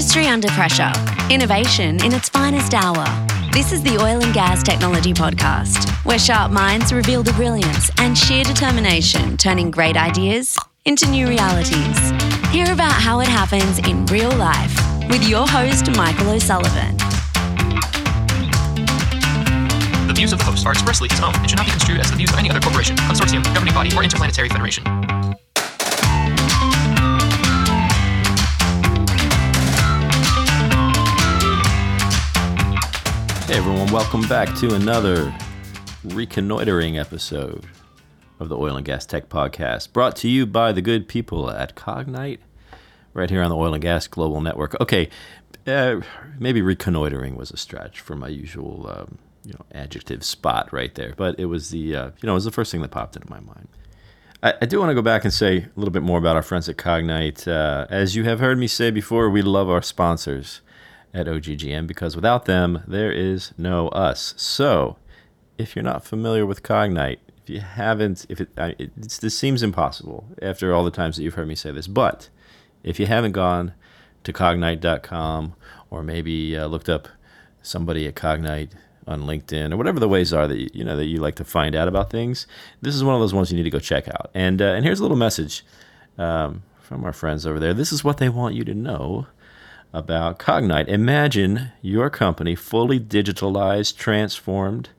Industry under pressure. Innovation in its finest hour. This is the Oil and Gas Technology Podcast, where sharp minds reveal the brilliance and sheer determination turning great ideas into new realities. Hear about how it happens in real life with your host, Michael O'Sullivan. The views of the host are expressly his own and should not be construed as the views of any other corporation, consortium, governing body, or interplanetary federation. Hey everyone, welcome back to another reconnoitering episode of the Oil and Gas Tech Podcast, brought to you by the good people at Cognite, right here on the Oil and Gas Global Network. Okay, uh, maybe reconnoitering was a stretch for my usual, um, you know, adjective spot right there, but it was the, uh, you know, it was the first thing that popped into my mind. I, do want to go back and say a little bit more about our friends at Cognite. Uh, as you have heard me say before, we love our sponsors at OGGN because without them, there is no us. So, if you're not familiar with Cognite, if you haven't, if it this seems impossible after all the times that you've heard me say this, but if you haven't gone to cognite.com or maybe uh, looked up somebody at Cognite on LinkedIn or whatever the ways are that you, you know that you like to find out about things, this is one of those ones you need to go check out. And uh, and here's a little message um, from our friends over there. This is what they want you to know about Cognite. Imagine your company fully digitalized, transformed,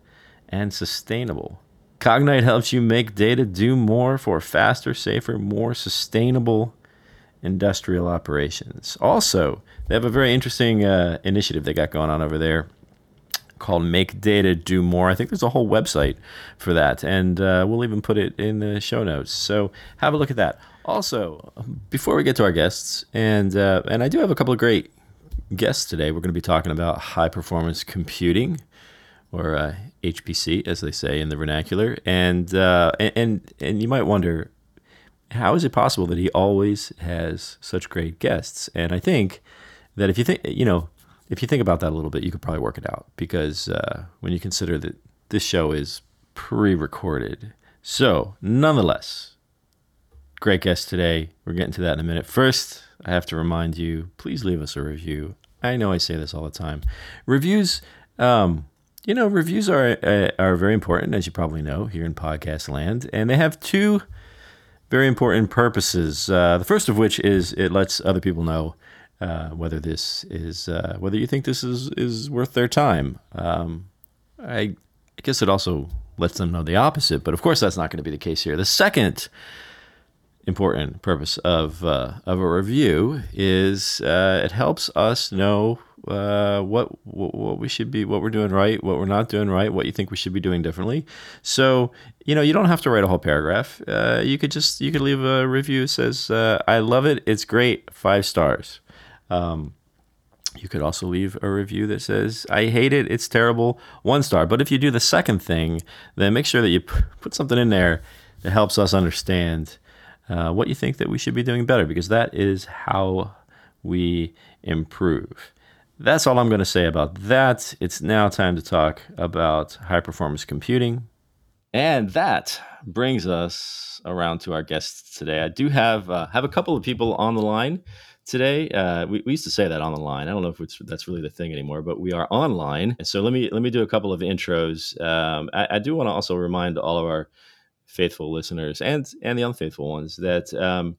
and sustainable. Cognite helps you make data do more for faster, safer, more sustainable industrial operations. Also, they have a very interesting uh, initiative they got going on over there called Make Data Do More. I think there's a whole website for that, and uh, we'll even put it in the show notes. So have a look at that. Also, before we get to our guests, and uh, and I do have a couple of great guests today. We're going to be talking about high performance computing, or uh, HPC, as they say in the vernacular. And, uh, and and and you might wonder, how is it possible that he always has such great guests? And I think that if you think, you know, if you think about that a little bit, you could probably work it out because uh, when you consider that this show is pre-recorded. So, nonetheless, great guest today. We're getting to that in a minute. First, I have to remind you, please leave us a review. I know I say this all the time. Reviews, um, you know, reviews are uh, are very important, as you probably know, here in podcast land, and they have two very important purposes. Uh, the first of which is it lets other people know uh, whether this is uh, whether you think this is is worth their time. Um, I, I guess it also lets them know the opposite, but of course that's not going to be the case here. The second important purpose of uh, of a review is uh, it helps us know uh, what, what what we should be, what we're doing right, what we're not doing right, what you think we should be doing differently. So you know you don't have to write a whole paragraph. Uh, you could just you could leave a review that says uh, I love it, it's great, five stars. Um, you could also leave a review that says, I hate it, it's terrible, one star. But if you do the second thing, then make sure that you put something in there that helps us understand uh, what you think that we should be doing better, because that is how we improve. That's all I'm going to say about that. It's now time to talk about high performance computing. And that brings us around to our guests today. I do have uh, have a couple of people on the line today. Uh, we, we used to say that on the line. I don't know if that's really the thing anymore, but we are online. So let me let me do a couple of intros. Um, I, I, do want to also remind all of our faithful listeners and and the unfaithful ones that. Um,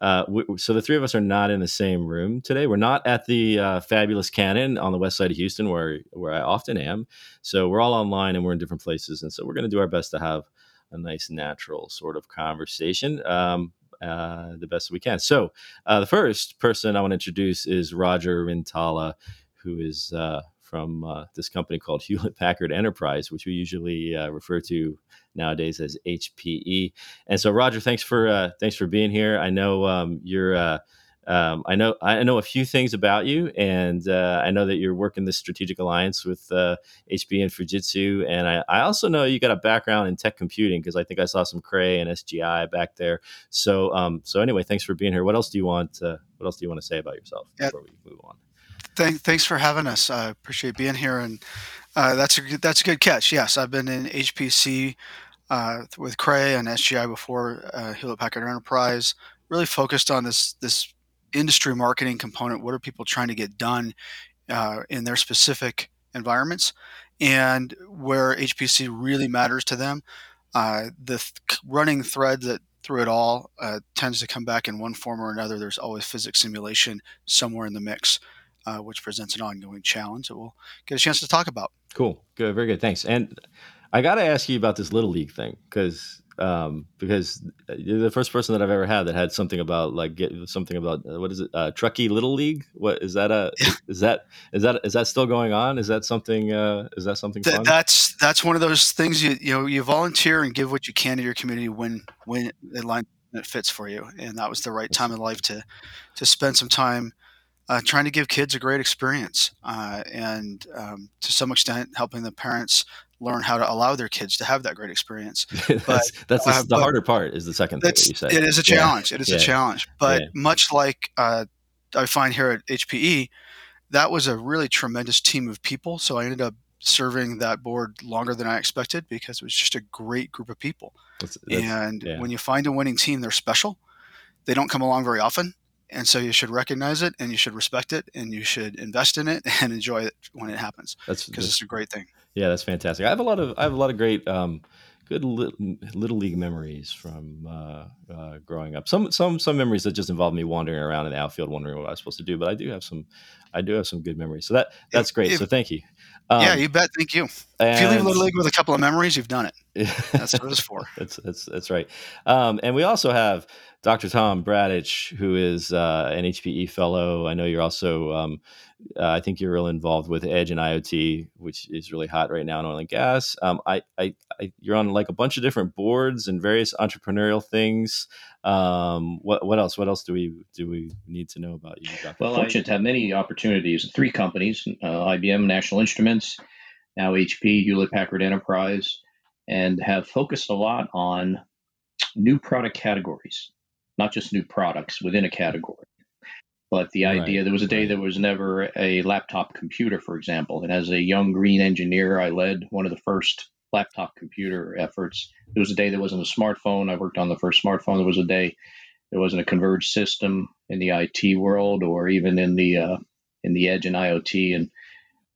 uh, we, so the three of us are not in the same room today. We're not at the uh, fabulous Cannon on the west side of Houston, where where I often am. So we're all online and we're in different places, and so we're going to do our best to have a nice, natural sort of conversation. Um, uh, the best we can. So, uh, the first person I want to introduce is Roger Rintala, who is uh, from uh, this company called Hewlett Packard Enterprise, which we usually uh, refer to nowadays as HPE. And so, Roger, thanks for thanks for being here. I know um, you're um, I know I know a few things about you, and uh, I know that you're working this strategic alliance with uh, and Fujitsu, and I, I, also know you got a background in tech computing because I think I saw some Cray and SGI back there. So um, so anyway, thanks for being here. What else do you want? Uh, what else do you want to say about yourself yeah. before we move on? Thank, thanks for having us. I appreciate being here, and uh, that's a that's a good catch. Yes, I've been in HPC uh, with Cray and SGI before uh, Hewlett Packard Enterprise. Really focused on this this industry marketing component. What are people trying to get done uh, in their specific environments? And where HPC really matters to them, uh, the th- running thread that through it all uh, tends to come back in one form or another. There's always physics simulation somewhere in the mix, uh, which presents an ongoing challenge that we'll get a chance to talk about. Cool. Good. Very good. Thanks. And I got to ask you about this little league thing because um, because you're the first person that I've ever had that had something about like get something about uh, what is it uh, Truckee Little League? What is that? A is that is that is that still going on? Is that something? Uh, is that something? Th- that's that's one of those things you you know you volunteer and give what you can to your community when when it line it fits for you, and that was the right time in life to to spend some time uh, trying to give kids a great experience uh, and um, to some extent helping the parents learn how to allow their kids to have that great experience. But that's, that's uh, the, harder part is the second thing you said. It is a challenge. Yeah. It is yeah. a challenge. But yeah. much like uh, I find here at HPE, that was a really tremendous team of people. So I ended up serving that board longer than I expected because it was just a great group of people. That's, that's, and when you find a winning team, they're special. They don't come along very often. And so you should recognize it and you should respect it and you should invest in it and enjoy it when it happens. That's because it's a great thing. Yeah, that's fantastic. I have a lot of I have a lot of great um, good little, little league memories from uh, uh, growing up. Some some some memories that just involve me wandering around in the outfield, wondering what I was supposed to do. But I do have some I do have some good memories. So that that's great. If, so thank you. Um, yeah, you bet. Thank you. If you leave Little League with a couple of memories, you've done it. That's what it's for. that's that's that's right. Um, and we also have Dr. Tom Bradicich, who is uh, an HPE fellow. I know you're also, um, uh, I think you're real involved with Edge and IoT, which is really hot right now in oil and gas. Um, I, I, I, you're on like a bunch of different boards and various entrepreneurial things. Um, what, what else? What else do we do we need to know about you? Dr. Well, I should have many opportunities. Three companies: uh, IBM, National Instruments, now HP, Hewlett Packard Enterprise, and have focused a lot on new product categories not just new products within a category. But the idea right, there was a day right. there was never a laptop computer, for example. And as a young green engineer, I led one of the first laptop computer efforts. There was a day there wasn't a smartphone. I worked on the first smartphone. There was a day there wasn't a converged system in the IT world or even in the uh, in the edge and IoT. And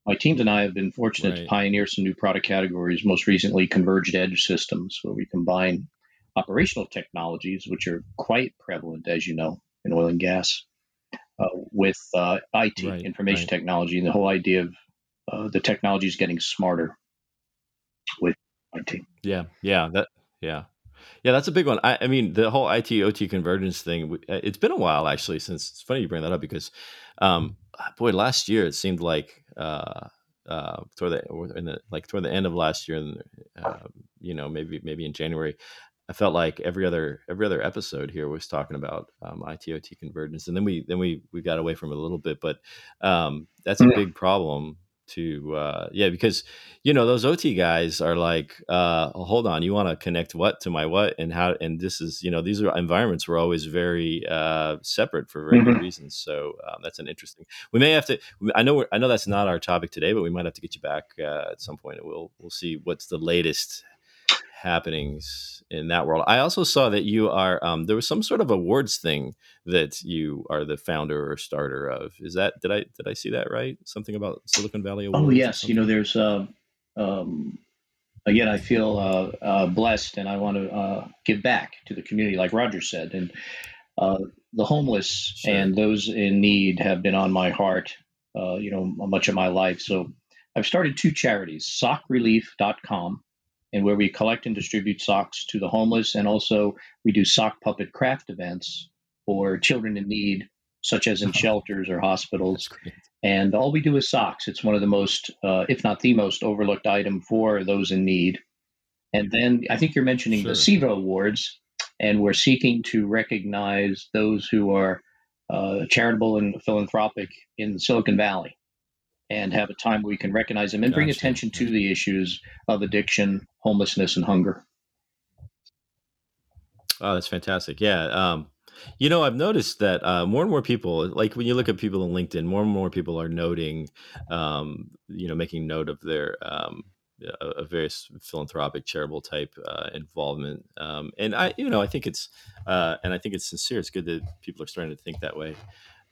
my teams and I have been fortunate right. to pioneer some new product categories. Most recently, converged edge systems, where we combine operational technologies, which are quite prevalent, as you know, in oil and gas, uh, with uh, IT, right, information right. technology, and the whole idea of uh, the technology is getting smarter with IT. Yeah, yeah, that, yeah. Yeah, that's a big one. I, I mean, the whole IT OT convergence thing. It's been a while actually since. It's funny you bring that up because, um, boy, last year it seemed like uh, uh, toward the in the like toward the end of last year, and uh, you know maybe maybe in January, I felt like every other every other episode here was talking about um, ITOT convergence, and then we then we we got away from it a little bit, but um, that's a big problem to uh, yeah because you know those OT guys are like uh, hold on you want to connect what to my what and how and this is you know these are environments were always very uh, separate for very mm-hmm. good reasons so um, that's an interesting we may have to I know I know that's not our topic today but we might have to get you back uh, at some point point we'll we'll see what's the latest happenings in that world. I also saw that you are um, there was some sort of awards thing that you are the founder or starter of. Is that did I did I see that right? Something about Silicon Valley oh, Awards. Oh yes, you know there's uh, um, again I feel uh, uh, blessed and I want to uh, give back to the community, like Roger said, and uh, the homeless sure. and those in need have been on my heart. Uh, you know, much of my life. So I've started two charities, sockrelief.com and where we collect and distribute socks to the homeless. And also, we do sock puppet craft events for children in need, such as in shelters or hospitals. And all we do is socks. It's one of the most, uh, if not the most, overlooked item for those in need. And then I think you're mentioning sure. the SIVA Awards, and we're seeking to recognize those who are uh, charitable and philanthropic in Silicon Valley and have a time where we can recognize them and gotcha. bring attention to the issues of addiction, homelessness, and hunger. Oh, that's fantastic. Yeah. Um, you know, I've noticed that uh, more and more people, like when you look at people on LinkedIn, more and more people are noting, um, you know, making note of their um, a, various philanthropic, charitable type uh, involvement. Um, and I, you know, I think it's, uh, and I think it's sincere. It's good that people are starting to think that way,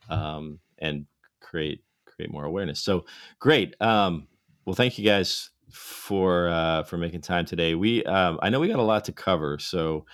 um, and create create more awareness. So great. Um, well, thank you guys for uh, for making time today. We um, I know we got a lot to cover, so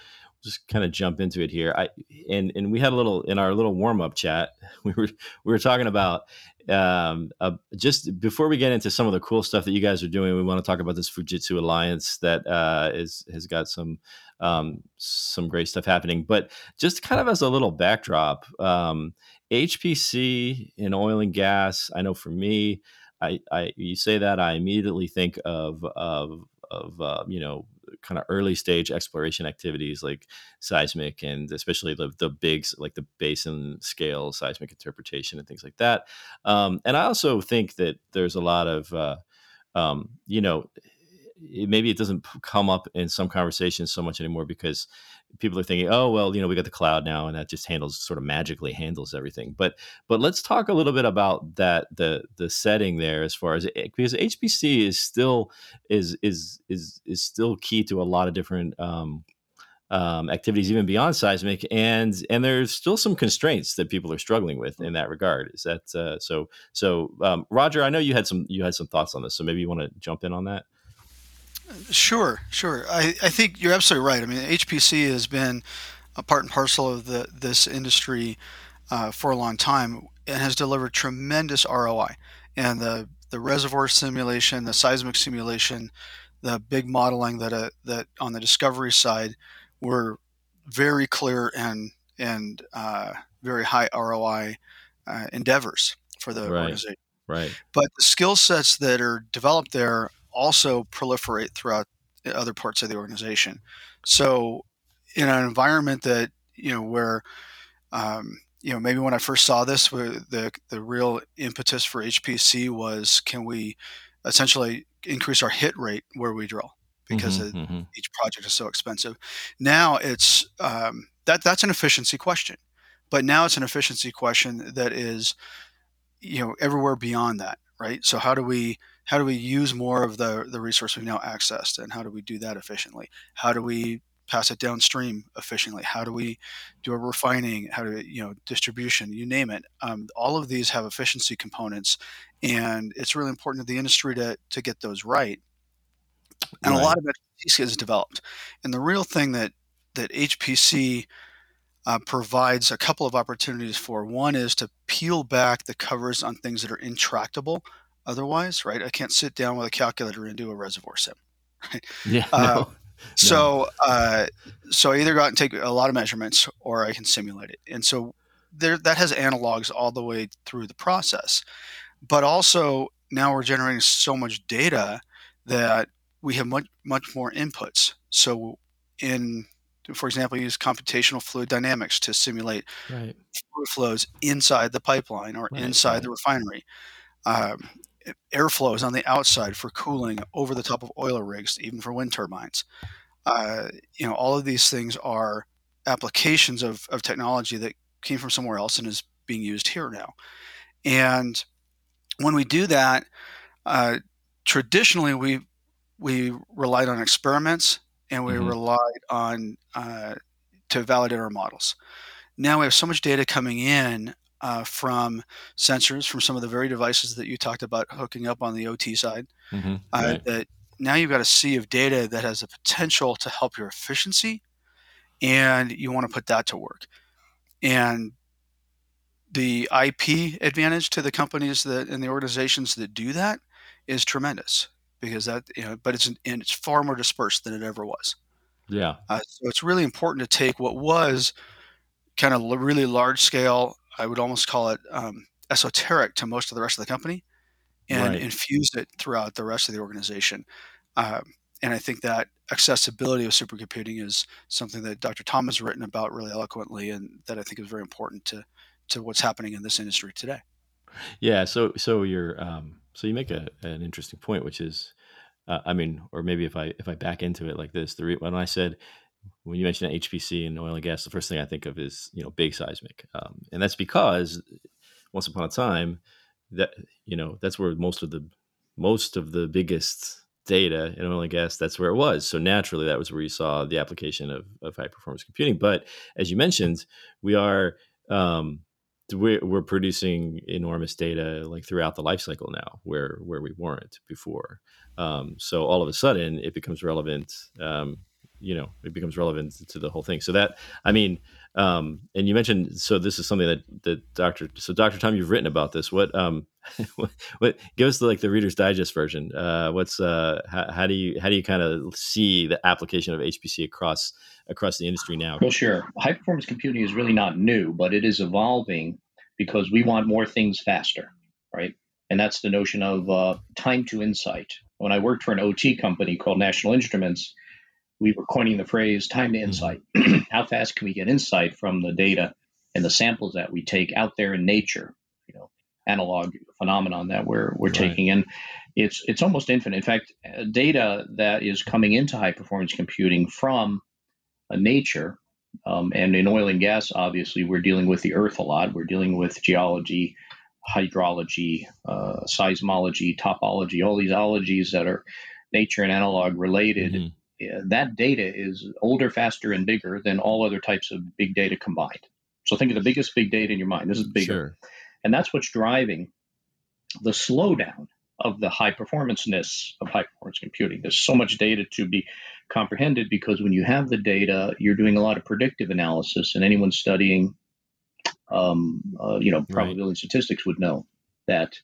just kind of jump into it here. I and and we had a little in our little warm up chat. We were we were talking about um, uh, just before we get into some of the cool stuff that you guys are doing. We want to talk about this Fujitsu Alliance that uh, is has got some um, some great stuff happening. But just kind of as a little backdrop, um, HPC in oil and gas. I know for me, I, I you say that I immediately think of of of uh, you know kind of early stage exploration activities like seismic and especially the the big like the basin scale seismic interpretation and things like that. Um, and I also think that there's a lot of uh, um, you know maybe it doesn't come up in some conversations so much anymore because people are thinking, oh well, you know, we got the cloud now, and that just handles sort of magically handles everything. But but let's talk a little bit about that the the setting there as far as it, because HPC is still is is is is still key to a lot of different. Um, um, activities even beyond seismic, and and there's still some constraints that people are struggling with in that regard. Is that uh, so? So, um, Roger, I know you had some you had some thoughts on this, so maybe you want to jump in on that. Sure, sure. I, I think you're absolutely right. I mean, HPC has been a part and parcel of the this industry uh, for a long time and has delivered tremendous ROI. And the the reservoir simulation, the seismic simulation, the big modeling that uh, that on the discovery side were very clear and and uh, very high ROI uh, endeavors for the right. organization. Right. But the skill sets that are developed there also proliferate throughout other parts of the organization. So, in an environment that you know where um, you know maybe when I first saw this, where the the real impetus for HPC was can we essentially increase our hit rate where we drill because mm-hmm, it, mm-hmm. each project is so expensive. Now it's um, that that's an efficiency question, but now it's an efficiency question that is you know everywhere beyond that, right? So how do we how do we use more of the, the resource we've now accessed and how do we do that efficiently? How do we pass it downstream efficiently? How do we do a refining? How do we, you know distribution? You name it. Um, all of these have efficiency components, and it's really important to the industry to to get those right. And right. a lot of expertise is developed. And the real thing that that HPC uh, provides a couple of opportunities for. One is to peel back the covers on things that are intractable otherwise, right? I can't sit down with a calculator and do a reservoir sim, right? Yeah. Uh, no. So, uh, so I either go out and take a lot of measurements, or I can simulate it. And so there, that has analogs all the way through the process. But also now we're generating so much data that we have much much more inputs. So in for example, use computational fluid dynamics to simulate right. fluid flows inside the pipeline or right, inside right. the refinery. Um, airflows on the outside for cooling over the top of oiler rigs, even for wind turbines. Uh, you know, all of these things are applications of, of technology that came from somewhere else and is being used here now. And when we do that, uh, traditionally we we relied on experiments and we mm-hmm. relied on uh, to validate our models. Now we have so much data coming in uh, from sensors from some of the very devices that you talked about hooking up on the OT side. Mm-hmm, uh, right. That now you've got a sea of data that has the potential to help your efficiency, and you want to put that to work. And the IP advantage to the companies that and the organizations that do that is tremendous because that you know, but it's and it's far more dispersed than it ever was. Yeah. Uh, so it's really important to take what was kind of really large scale I would almost call it um, esoteric to most of the rest of the company and right. infuse it throughout the rest of the organization. Um, and I think that accessibility of supercomputing is something that Dr. Tom has written about really eloquently, and that I think is very important to to what's happening in this industry today. Yeah. So so you're um, so you make a, an interesting point, which is, uh, I mean, or maybe if I if I back into it like this, the re- when I said when you mention HPC and oil and gas, the first thing I think of is you know big seismic, um, and that's because once upon a time that you know that's where most of the most of the biggest data in oil and gas, that's where it was. So naturally, that was where you saw the application of, of high performance computing. But as you mentioned, we are um, we're, we're producing enormous data like throughout the life cycle now, where where we weren't before. Um, so all of a sudden, it becomes relevant. Um, you know, it becomes relevant to the whole thing. So that I mean, um, and you mentioned so this is something that that Doctor so Doctor Tom, you've written about this. What um, what, what give us the, like the Reader's Digest version? Uh, what's uh, how, how do you how do you kind of see the application of HPC across across the industry now? Well, sure. High performance computing is really not new, but it is evolving because we want more things faster, right? And that's the notion of uh, time to insight. When I worked for an OT company called National Instruments, we were coining the phrase time to mm-hmm. insight. How fast can we get insight from the data and the samples that we take out there in nature? You know, analog phenomenon that we're we're right. taking in. It's it's almost infinite. In fact, uh, data that is coming into high performance computing from a nature um, and in oil and gas, obviously, we're dealing with the earth a lot. We're dealing with geology, hydrology, uh, seismology, topology, all these ologies that are nature and analog related. Mm-hmm that data is older, faster, and bigger than all other types of big data combined. So think of the biggest big data in your mind. This is bigger. Sure. And that's what's driving the slowdown of the high performanceness of high performance computing. There's so much data to be comprehended because when you have the data, you're doing a lot of predictive analysis, and anyone studying, um, uh, you know, probability right. statistics would know that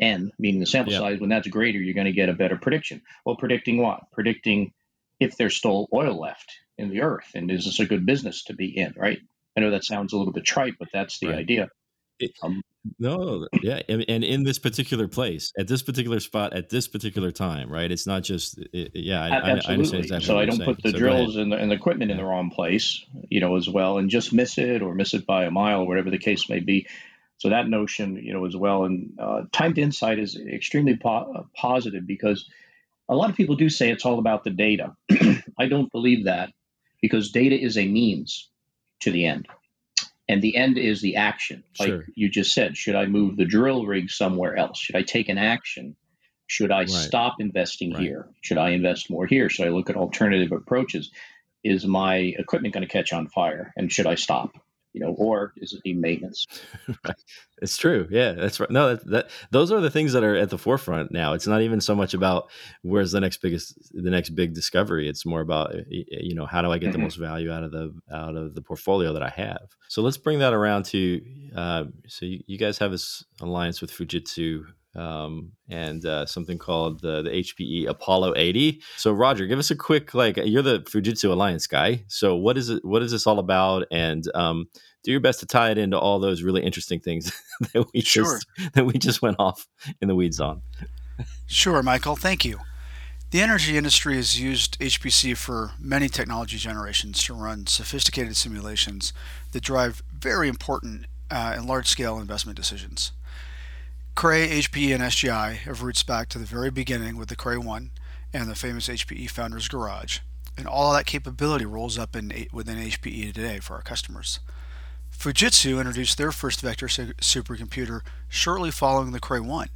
n, meaning the sample yep. size, when that's greater, you're going to get a better prediction. Well, predicting what? Predicting if there's still oil left in the earth and is this a good business to be in right? I know that sounds a little bit trite but that's the right. idea. It, um, no yeah and, and, in this particular place at this particular spot at this particular time right? It's not just it, yeah I, absolutely. I exactly so i don't put the so drills and the, and the equipment in the wrong place you know as well and just miss it or miss it by a mile or whatever the case may be. So that notion you know as well and uh, time to insight is extremely po- positive because a lot of people do say it's all about the data. I don't believe that because data is a means to the end. And the end is the action. Like sure. you just said, should I move the drill rig somewhere else? Should I take an action? Should I right. stop investing right. here? Should I invest more here? Should I look at alternative approaches? Is my equipment going to catch on fire? And should I stop? You know, or is it need maintenance? right. It's true. Yeah, that's right. No, that, that those are the things that are at the forefront now. It's not even so much about where's the next biggest, the next big discovery. It's more about you know how do I get mm-hmm. the most value out of the out of the portfolio that I have. So let's bring that around to. Uh, so you, you guys have this alliance with Fujitsu um, and uh, something called the, the HPE Apollo 80. So, Roger, give us a quick like you're the Fujitsu Alliance guy. So, what is it? What is this all about? And um, do your best to tie it into all those really interesting things that we sure. just that we just went off in the weeds on. sure, Michael. Thank you. The energy industry has used HPC for many technology generations to run sophisticated simulations that drive very important uh, and large scale investment decisions. Cray, HPE, and SGI have roots back to the very beginning with the Cray 1 and the famous HPE Founders Garage. And all that capability rolls up in, within HPE today for our customers. Fujitsu introduced their first vector supercomputer shortly following the Cray 1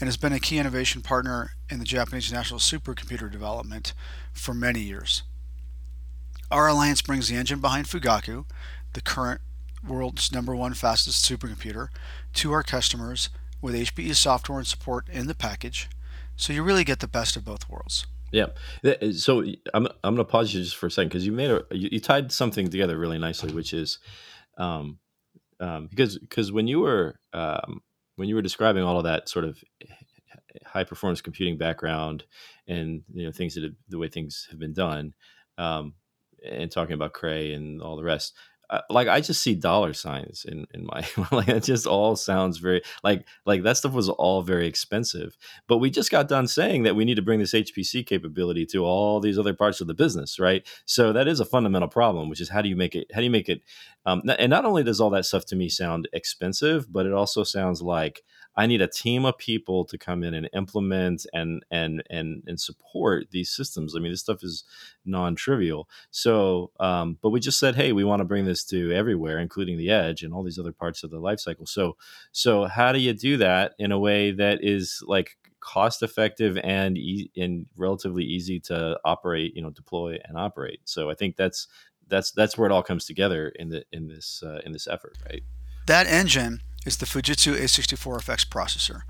and has been a key innovation partner in the Japanese national supercomputer development for many years. Our alliance brings the engine behind Fugaku, the current world's number one fastest supercomputer, to our customers with HPE software and support in the package, so you really get the best of both worlds. Yeah. So I'm I'm going to pause you just for a second because you made a you, you, tied something together really nicely, which is, um, um, because because when you were um, when you were describing all of that sort of high performance computing background and you know things that have, the way things have been done, um, and talking about Cray and all the rest, like I just see dollar signs in in my like it just all sounds very like like that stuff was all very expensive. But we just got done saying that we need to bring this HPC capability to all these other parts of the business, right? So that is a fundamental problem, which is how do you make it? How do you make it? Um, and not only does all that stuff to me sound expensive, but it also sounds like I need a team of people to come in and implement and and and and support these systems. I mean, this stuff is non-trivial. So, um, but we just said, hey, we want to bring this to everywhere, including the edge and all these other parts of the life cycle. So, so how do you do that in a way that is like cost effective and e- and relatively easy to operate, you know, deploy and operate. So I think that's that's that's where it all comes together in the in this uh, in this effort, right? That engine is the Fujitsu A64FX processor.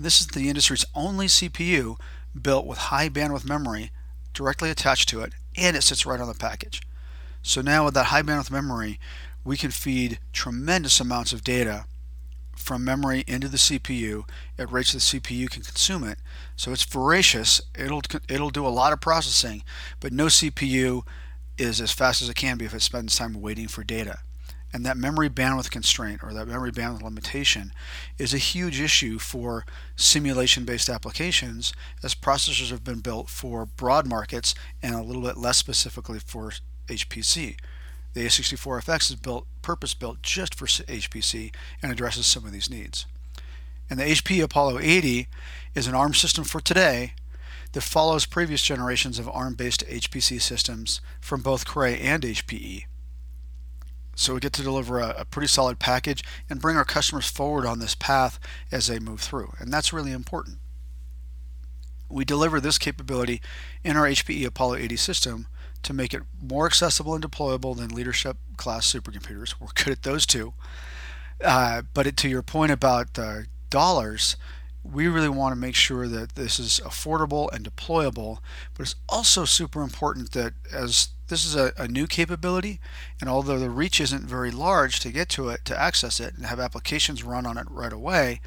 This is the industry's only CPU built with high bandwidth memory directly attached to it, and it sits right on the package. So now with that high bandwidth memory, we can feed tremendous amounts of data from memory into the CPU at rates the CPU can consume it. So it's voracious. It'll it'll do a lot of processing, but no CPU is as fast as it can be if it spends time waiting for data. And that memory bandwidth constraint or that memory bandwidth limitation is a huge issue for simulation based applications as processors have been built for broad markets and a little bit less specifically for HPC. The A64FX is built purpose built just for HPC and addresses some of these needs. And the HP Apollo 80 is an ARM system for today that follows previous generations of ARM based HPC systems from both Cray and HPE. So we get to deliver a, a, pretty solid package and bring our customers forward on this path as they move through. And that's really important. We deliver this capability in our HPE Apollo 80 system to make it more accessible and deployable than leadership class supercomputers. We're good at those two. Uh, but it, to your point about uh, dollars, we really want to make sure that this is affordable and deployable. But it's also super important that as this is a, a, new capability, and although the reach isn't very large to get to it, to access it, and have applications run on it right away,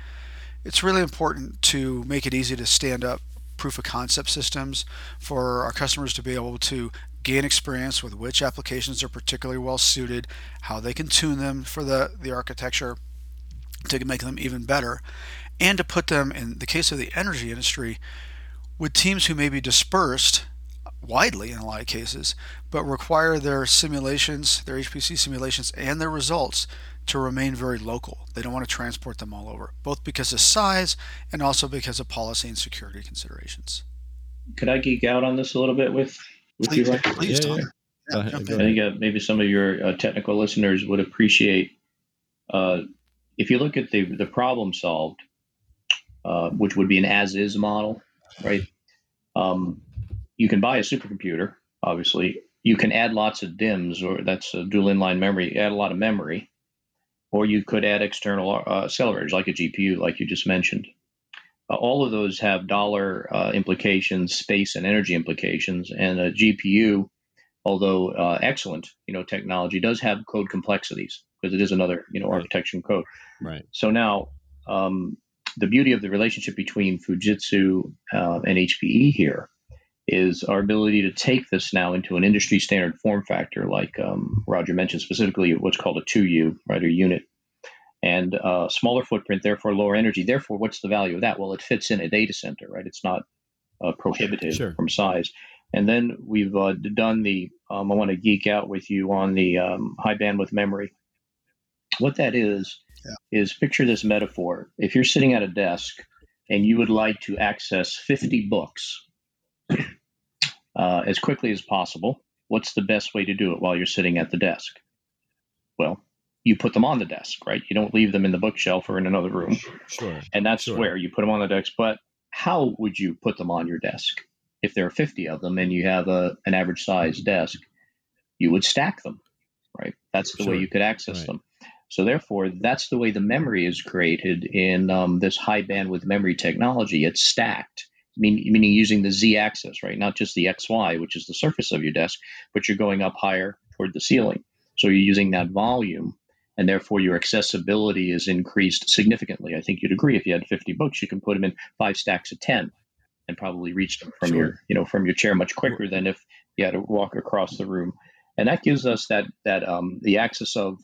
it's really important to make it easy to stand up proof of concept systems for our customers to be able to gain experience with which applications are particularly well suited, how they can tune them for the, the architecture to make them even better, and to put them, in the case of the energy industry, with teams who may be dispersed widely in a lot of cases, but require their simulations, their HPC simulations, and their results to remain very local. They don't want to transport them all over, both because of size and also because of policy and security considerations. Could I geek out on this a little bit with with please, you, Ryan? Please, yeah, yeah. Yeah, I think uh, maybe some of your uh, technical listeners would appreciate uh, if you look at the the problem solved, uh, which would be an as is model, right? Um, you can buy a supercomputer, obviously. You can add lots of DIMMs, or that's a dual inline memory, add a lot of memory, or you could add external uh, accelerators like a GPU, like you just mentioned. Uh, all of those have dollar uh, implications, space and energy implications, and a GPU, although uh, excellent, you know, technology does have code complexities because it is another, you know, right. architecture code. Right. So now, um, the beauty of the relationship between Fujitsu uh, and HPE here is our ability to take this now into an industry standard form factor, like um, Roger mentioned, specifically what's called a 2U, right, or unit and uh, smaller footprint, therefore lower energy. Therefore, what's the value of that? Well, it fits in a data center, right? It's not uh, prohibitive sure. from size. And then we've uh, done the, um, I want to geek out with you on the um, high bandwidth memory. What that is, yeah. is picture this metaphor. If you're sitting at a desk and you would like to access 50 books uh, as quickly as possible, what's the best way to do it while you're sitting at the desk? Well, you put them on the desk, right? You don't leave them in the bookshelf or in another room. Sure. And that's sure. where you put them on the desk. But how would you put them on your desk? If there are 50 of them and you have a, an average size desk, you would stack them, right? That's the sure. way you could access right. them. So therefore, that's the way the memory is created in um, this high bandwidth memory technology. It's stacked, mean, meaning using the z-axis, right? Not just the xy, which is the surface of your desk, but you're going up higher toward the ceiling. So you're using that volume and therefore your accessibility is increased significantly. I think you'd agree if you had 50 books, you can put them in five stacks of 10 and probably reach them from sure. your, you know, from your chair much quicker than if you had to walk across the room. And that gives us that that um, the axis of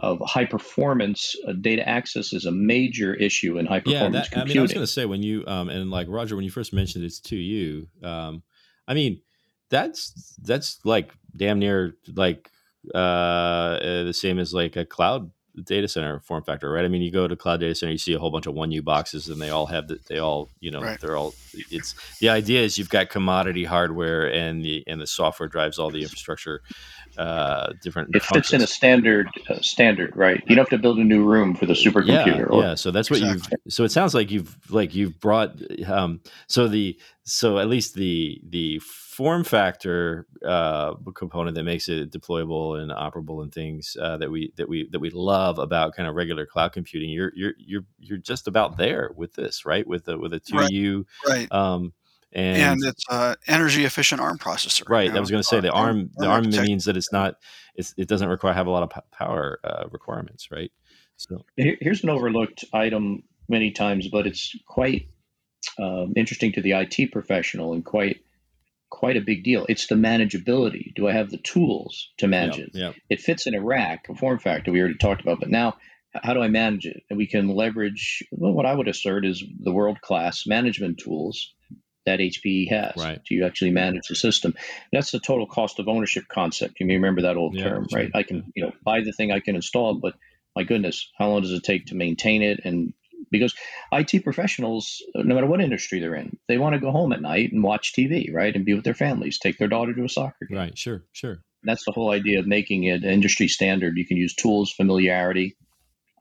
of high performance uh, data access is a major issue in high performance yeah, that, computing. I mean, I was going to say when you um, and like Roger, when you first mentioned it's 2U, um, I mean, that's that's like damn near like uh, the same as like a cloud data center form factor, right? I mean, you go to cloud data center, you see a whole bunch of one U boxes, and they all have that. They all, you know, right. they're all. It's the idea is you've got commodity hardware, and the and the software drives all the infrastructure. Uh, different. It fits in a standard uh, standard, right? You don't have to build a new room for the supercomputer. Yeah, or, yeah. So that's what exactly. you've. So it sounds like you've like you've brought. Um, so the so at least the the form factor uh, component that makes it deployable and operable and things uh, that we that we that we love about kind of regular cloud computing. You're you're you're you're just about there with this, right? With the with a two U right. right. Um, and, and it's an energy efficient ARM processor. Right. You know? I was going to say the ARM, ARM the ARM means that it's not it's, it doesn't require have a lot of power uh, requirements, right? So here's an overlooked item many times, but it's quite um, interesting to the IT professional and quite quite a big deal. It's the manageability. Do I have the tools to manage yeah, it? Yeah. It fits in a rack, a form factor we already talked about, but now how do I manage it? And we can leverage well, what I would assert is the world class management tools that HPE has right. to actually manage the system. That's the total cost of ownership concept. You may remember that old yeah, term, right? I can, you know, buy the thing I can install, but my goodness, how long does it take to maintain it? And because IT professionals, no matter what industry they're in, they want to go home at night and watch TV, right? And be with their families, take their daughter to a soccer game. Right, sure, sure. That's the whole idea of making it industry standard. You can use tools, familiarity,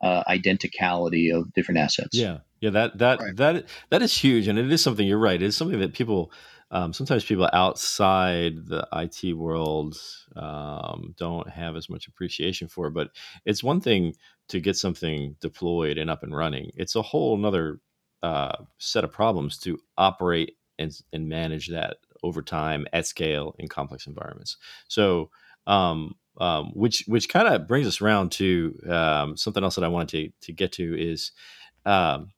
uh, identicality of different assets. Yeah, yeah, that that right. that that is huge, and it is something. You're right. It's something that people um, sometimes people outside the IT world um, don't have as much appreciation for. But it's one thing to get something deployed and up and running. It's a whole another uh, set of problems to operate and, and manage that over time at scale in complex environments. So um, um, which which kind of brings us around to um, something else that I wanted to to get to is um,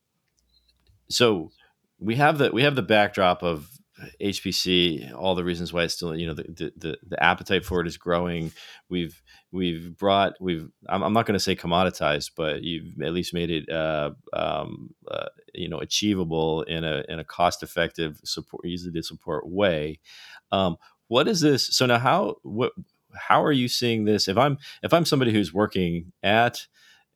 so we have the we have the backdrop of HPC, all the reasons why it's still, you know, the, the, the appetite for it is growing. We've, we've brought, we've, I'm, I'm not going to say commoditized, but you've at least made it, uh, um, uh, you know, achievable in a, in a cost effective support, easy to support way. Um, what is this? So now how, what, how are you seeing this? If I'm, if I'm somebody who's working at,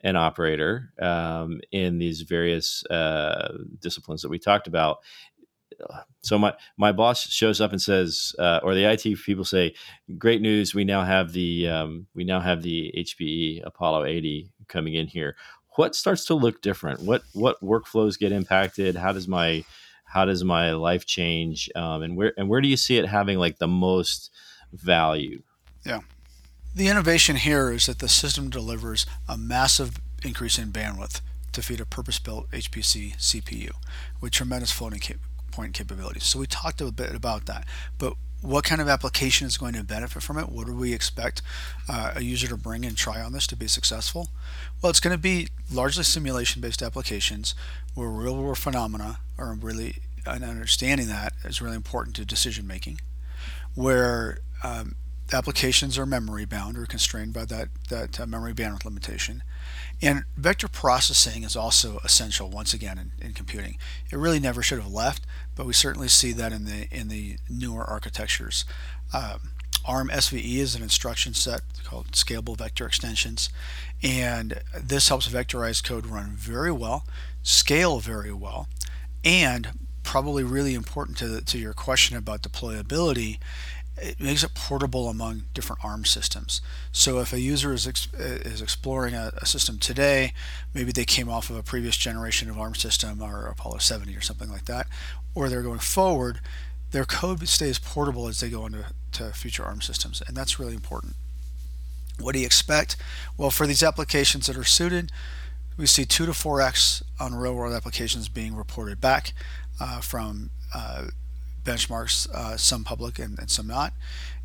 an operator um, in these various uh, disciplines that we talked about. So my my boss shows up and says, uh, or the IT people say, "Great news! We now have the um, we now have the HPE Apollo 80 coming in here." What starts to look different? What what workflows get impacted? How does my how does my life change? Um, and where and where do you see it having like the most value? Yeah. The innovation here is that the system delivers a massive increase in bandwidth to feed a purpose-built HPC CPU with tremendous floating cap- point capabilities. So we talked a bit about that, but what kind of application is going to benefit from it? What do we expect uh, a user to bring and try on this to be successful? Well, it's going to be largely simulation-based applications where real-world phenomena are really, and understanding that is really important to decision making, where um, applications are memory bound or constrained by that, that uh, memory bandwidth limitation. And vector processing is also essential once again in, in, computing. It really never should have left, but we certainly see that in the in the newer architectures. Um, ARM SVE is an instruction set called Scalable Vector Extensions, and this helps vectorized code run very well, scale very well, and probably really important to, the, to your question about deployability it makes it portable among different ARM systems. So if a user is, ex- is exploring a, a, system today, maybe they came off of a previous generation of ARM system or Apollo 70 or something like that, or they're going forward, their code stays portable as they go into to future ARM systems, and that's really important. What do you expect? Well, for these applications that are suited, we see 2 to 4x on real world applications being reported back uh, from uh, benchmarks, uh, some public and, and, some not.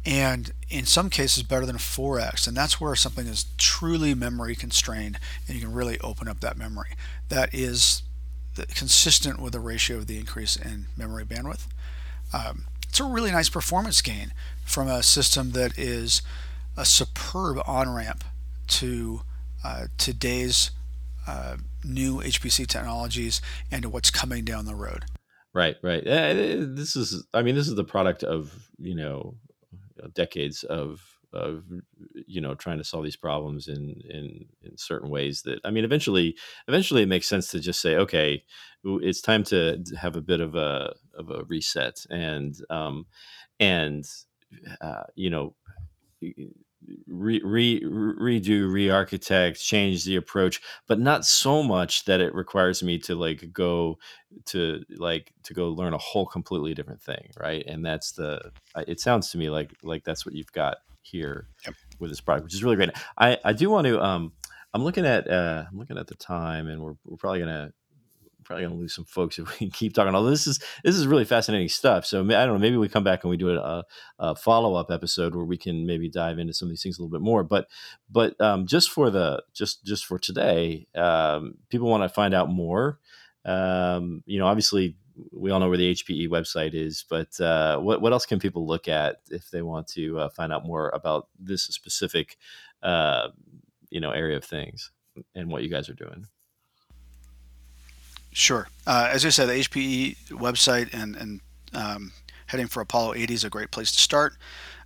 And in some cases, better than 4x. And that's where something is truly memory constrained and you can really open up that memory. That is consistent with the ratio of the increase in memory bandwidth. Um, it's a really nice performance gain from a system that is a superb on ramp to uh, today's uh, new HPC technologies and to what's coming down the road. Right, right. Uh, this is, I mean, this is the product of you know decades of of you know trying to solve these problems in in in certain ways that I mean, eventually, eventually, it makes sense to just say, okay, it's time to have a bit of a of a reset, and um, and uh, you know re, re, redo, re-architect, change the approach, but not so much that it requires me to like go to like to go learn a whole completely different thing, right? And that's the. It sounds to me like like that's what you've got here yep. with this product, which is really great. I I do want to. Um, I'm looking at uh, I'm looking at the time, and we're we're probably gonna probably gonna lose some folks if we keep talking. All this is this is really fascinating stuff. So I don't know. Maybe we come back and we do a, a follow up episode where we can maybe dive into some of these things a little bit more. But but um, just for the just just for today, um, people want to find out more. Um, you know, obviously we all know where the HPE website is, but uh, what what else can people look at if they want to uh, find out more about this specific uh, you know area of things and what you guys are doing? Sure. Uh, as I said, the HPE website and, and um, heading for Apollo 80 is a great place to start.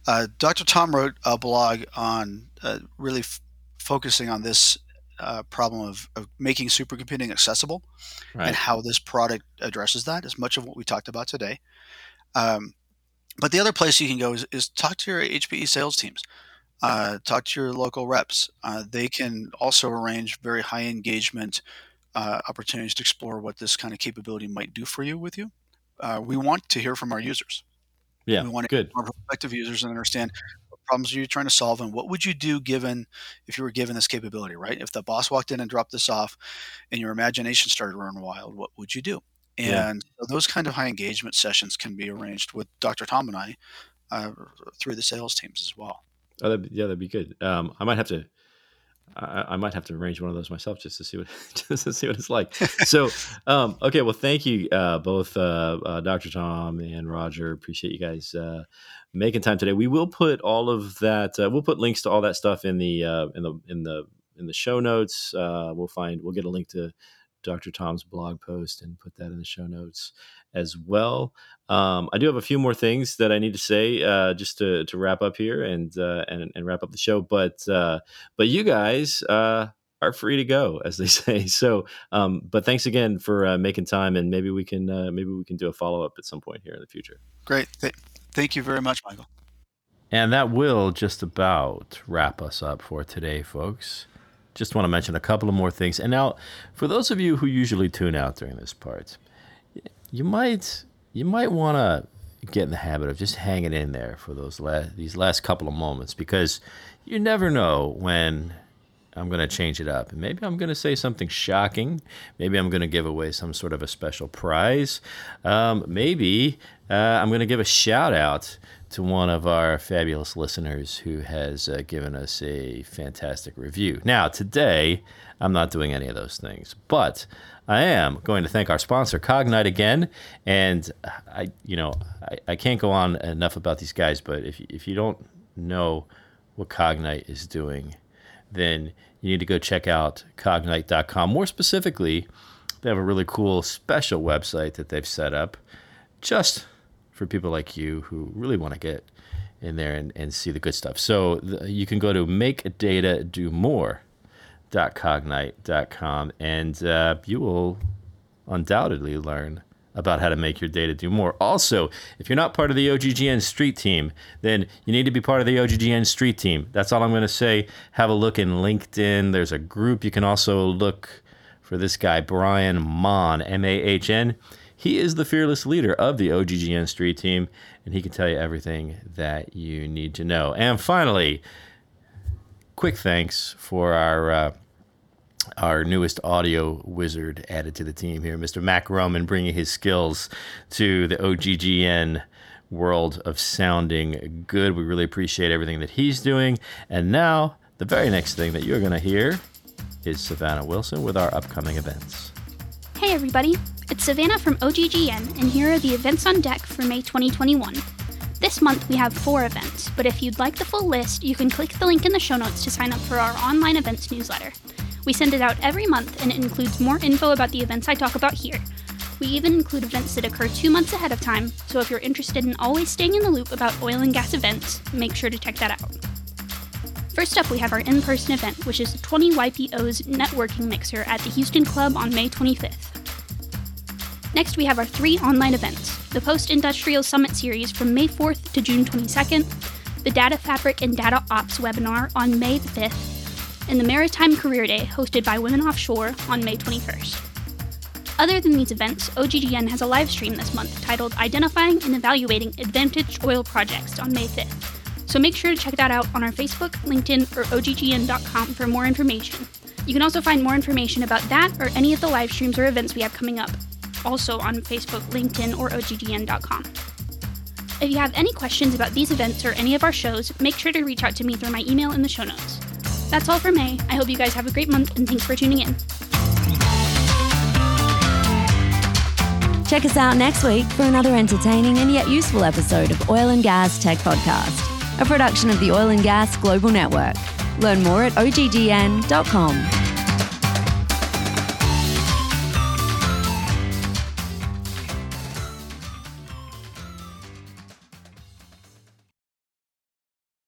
Uh, Dr. Tom wrote a blog on uh, really f- focusing on this uh, problem of, of, making supercomputing accessible right. and how this product addresses that, as much of what we talked about today. Um, but the other place you can go is, is talk to your HPE sales teams. Uh, talk to your local reps. Uh, they can also arrange very high engagement uh, opportunities to explore what this kind of capability might do for you with you. Uh, we want to hear from our users. Yeah, we want to good. our prospective users and understand what problems are you trying to solve and what would you do given if you were given this capability, right? If the boss walked in and dropped this off and your imagination started running wild, what would you do? And yeah. those kind of high engagement sessions can be arranged with Dr. Tom and I uh, through the sales teams as well. Oh, that'd, yeah, that'd be good. Um, I might have to I, I, might have to arrange one of those myself just to see what just to see what it's like. So, um, okay, well, thank you uh, both, uh, uh, Dr. Tom and Roger. Appreciate you guys uh, making time today. We will put all of that. Uh, we'll put links to all that stuff in the uh, in the in the in the show notes. we'll find we'll get a link to Dr. Tom's blog post and put that in the show notes as well. Um, I do have a few more things that I need to say uh, just to, to wrap up here and, uh, and and wrap up the show. But uh, but you guys uh, are free to go, as they say. So, um, but thanks again for uh, making time, and maybe we can uh, maybe we can do a follow up at some point here in the future. Great, Th- thank you very much, Michael. And that will just about wrap us up for today, folks just want to mention a couple of more things. And now, for those of you who usually tune out during this part, you might you might want to get in the habit of just hanging in there for those last these last couple of moments because you never know when I'm going to change it up. Maybe I'm going to say something shocking. Maybe I'm going to give away some sort of a special prize. Um, maybe uh, I'm going to give a shout out to one of our fabulous listeners who has uh, given us a fantastic review. Now, today, I'm not doing any of those things, but I am going to thank our sponsor, Cognite, again. And I, you know, I, I can't go on enough about these guys, but if, if you don't know what Cognite is doing, then you need to go check out cognite.com. More specifically, they have a really cool special website that they've set up just for people like you who really want to get in there and, and see the good stuff. So the, you can go to make data do more.cognite.com and uh, you will undoubtedly learn about how to make your data do more. Also, if you're not part of the OGGN Street team, then you need to be part of the OGGN Street team. That's all I'm going to say. Have a look in LinkedIn. There's a group. You can also look for this guy, Brian Mahn, M A H N. He is the fearless leader of the OGGN Street team, and he can tell you everything that you need to know. And finally, quick thanks for our uh, our newest audio wizard added to the team here, Mr. Mac Roman, bringing his skills to the OGGN world of sounding good. We really appreciate everything that he's doing. And now, the very next thing that you're going to hear is Savannah Wilson with our upcoming events. Hey, everybody. It's Savannah from OGGN, and here are the events on deck for May 2021. This month we have four events, but if you'd like the full list, you can click the link in the show notes to sign up for our online events newsletter. We send it out every month, and it includes more info about the events I talk about here. We even include events that occur two months ahead of time, so if you're interested in always staying in the loop about oil and gas events, make sure to check that out. First up, we have our in person event, which is the 20 YPO's networking mixer at the Houston Club on May 25th. Next, we have our three online events the Post Industrial Summit Series from May 4th to June 22nd, the Data Fabric and Data Ops webinar on May 5th, and the Maritime Career Day hosted by Women Offshore on May 21st. Other than these events, OGGN has a live stream this month titled Identifying and Evaluating Advantaged Oil Projects on May 5th. So make sure to check that out on our Facebook, LinkedIn, or OGGN.com for more information. You can also find more information about that or any of the live streams or events we have coming up, also on Facebook, LinkedIn, or OGGN.com. If you have any questions about these events or any of our shows, make sure to reach out to me through my email in the show notes. That's all for May. I hope you guys have a great month and thanks for tuning in. Check us out next week for another entertaining and yet useful episode of Oil and Gas Tech Podcast, a production of the Oil and Gas Global Network. Learn more at oggn.com.